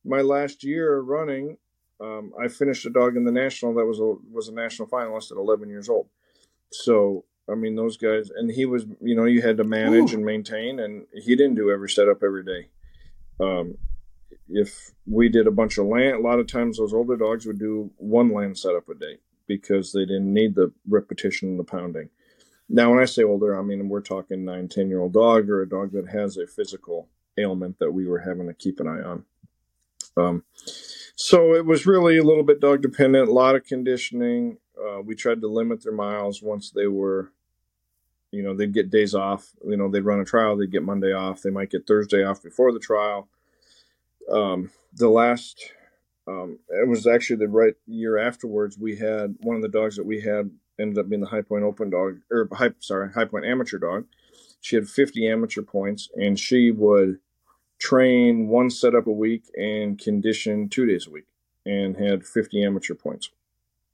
Speaker 4: my last year running. Um, I finished a dog in the national that was a was a national finalist at 11 years old. So I mean, those guys, and he was, you know, you had to manage Ooh. and maintain, and he didn't do every setup every day. Um, if we did a bunch of land, a lot of times those older dogs would do one land setup a day because they didn't need the repetition and the pounding. Now, when I say older, I mean we're talking nine, ten year old dog or a dog that has a physical ailment that we were having to keep an eye on. Um, so it was really a little bit dog dependent, a lot of conditioning. Uh, we tried to limit their miles once they were, you know, they'd get days off. You know, they'd run a trial, they'd get Monday off, they might get Thursday off before the trial um, the last um, it was actually the right year afterwards we had one of the dogs that we had ended up being the high point open dog or high sorry high point amateur dog. She had 50 amateur points and she would train one setup a week and condition two days a week and had 50 amateur points.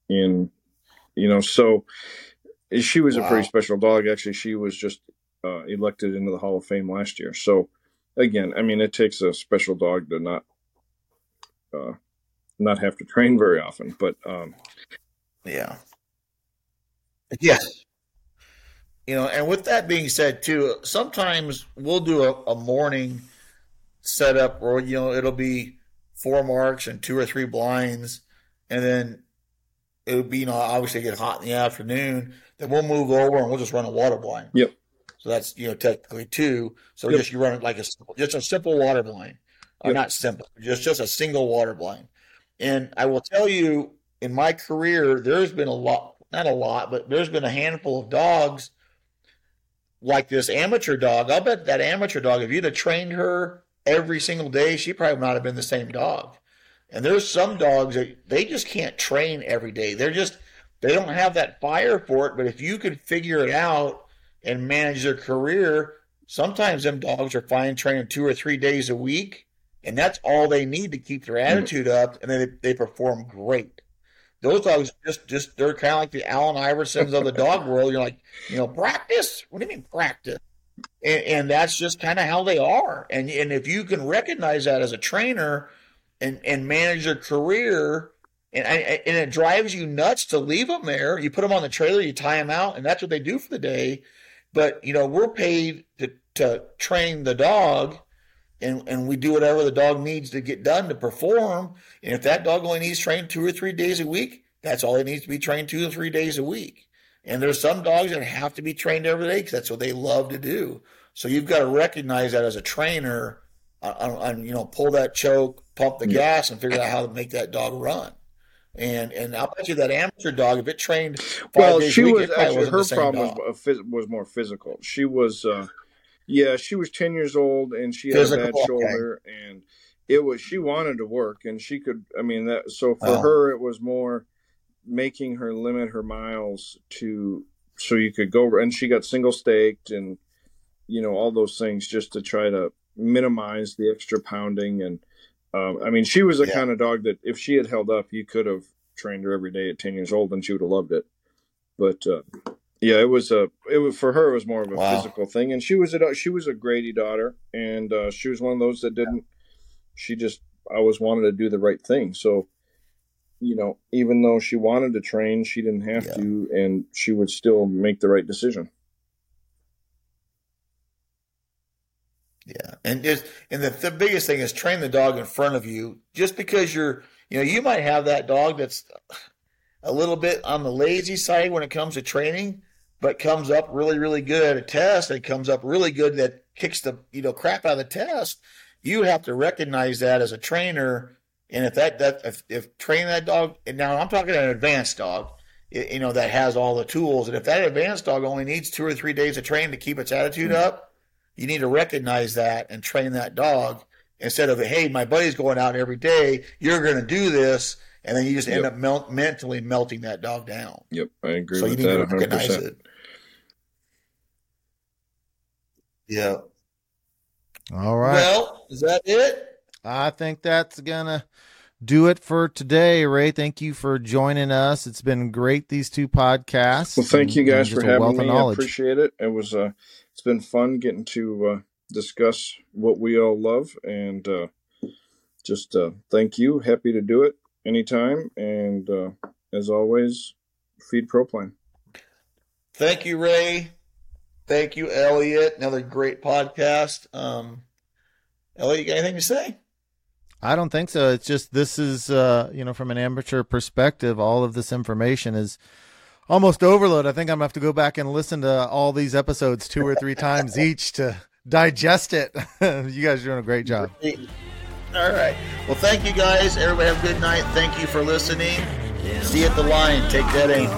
Speaker 4: In you know so she was wow. a pretty special dog. Actually she was just uh, elected into the hall of fame last year. So again, I mean, it takes a special dog to not uh, not have to train very often, but um,
Speaker 2: yeah, yes. You know, and with that being said, too, sometimes we'll do a, a morning setup where you know it'll be four marks and two or three blinds, and then it would be you know obviously get hot in the afternoon. Then we'll move over and we'll just run a water blind.
Speaker 4: Yep.
Speaker 2: So that's you know technically two. So yep. just you run it like a simple just a simple water blind, uh, yep. not simple, just just a single water blind. And I will tell you, in my career, there's been a lot, not a lot, but there's been a handful of dogs like this amateur dog. I'll bet that amateur dog, if you'd have trained her every single day, she probably would not have been the same dog. And there's some dogs that they just can't train every day. They're just they don't have that fire for it. But if you could figure it out and manage their career, sometimes them dogs are fine training two or three days a week, and that's all they need to keep their mm-hmm. attitude up, and then they, they, perform great. Those dogs just just they're kind of like the Allen Iversons of the dog world. You're like, you know, practice. What do you mean practice? And, and that's just kind of how they are. And and if you can recognize that as a trainer and and manage your career, and and it drives you nuts to leave them there. You put them on the trailer, you tie them out, and that's what they do for the day. But you know, we're paid to to train the dog, and and we do whatever the dog needs to get done to perform. And if that dog only needs trained two or three days a week, that's all it needs to be trained two or three days a week. And there's some dogs that have to be trained every day because that's what they love to do. So you've got to recognize that as a trainer, and you know, pull that choke, pump the yeah. gas, and figure out how to make that dog run. And and I'll bet you that amateur dog, if it trained well, she week, was
Speaker 4: actually her problem was, was more physical. She was, uh, yeah, she was ten years old and she physical, had a bad shoulder, okay. and it was she wanted to work and she could. I mean that. So for oh. her, it was more making her limit her miles to so you could go and she got single staked and you know all those things just to try to minimize the extra pounding and um, I mean, she was the yeah. kind of dog that if she had held up, you could have trained her every day at 10 years old and she would have loved it. But, uh, yeah, it was a, it was for her, it was more of a wow. physical thing. And she was a, she was a Grady daughter and, uh, she was one of those that didn't, she just always wanted to do the right thing. So, you know, even though she wanted to train, she didn't have yeah. to, and she would still make the right decision.
Speaker 2: Yeah, and just and the, the biggest thing is train the dog in front of you. Just because you're, you know, you might have that dog that's a little bit on the lazy side when it comes to training, but comes up really, really good at a test and comes up really good that kicks the you know crap out of the test. You have to recognize that as a trainer, and if that that if, if training that dog, and now I'm talking an advanced dog, you know that has all the tools, and if that advanced dog only needs two or three days of training to keep its attitude mm-hmm. up you need to recognize that and train that dog instead of hey my buddy's going out every day you're going to do this and then you just end yep. up mel- mentally melting that dog down.
Speaker 4: Yep i agree so with you need that to recognize 100%. it
Speaker 2: yeah.
Speaker 3: All right.
Speaker 2: Well is that it?
Speaker 3: I think that's gonna do it for today ray. Thank you for joining us. It's been great these two podcasts.
Speaker 4: Well thank you guys for having me. I appreciate it. It was uh it's been fun getting to uh, discuss what we all love and uh, just uh, thank you. Happy to do it anytime. And uh, as always, feed Pro Plan.
Speaker 2: Thank you, Ray. Thank you, Elliot. Another great podcast. Um, Elliot, you got anything to say?
Speaker 3: I don't think so. It's just this is, uh, you know, from an amateur perspective, all of this information is almost overload. I think I'm gonna have to go back and listen to all these episodes two or three times each to digest it. you guys are doing a great job.
Speaker 2: All right. Well, thank you guys. Everybody have a good night. Thank you for listening. See you at the line. Take that aim.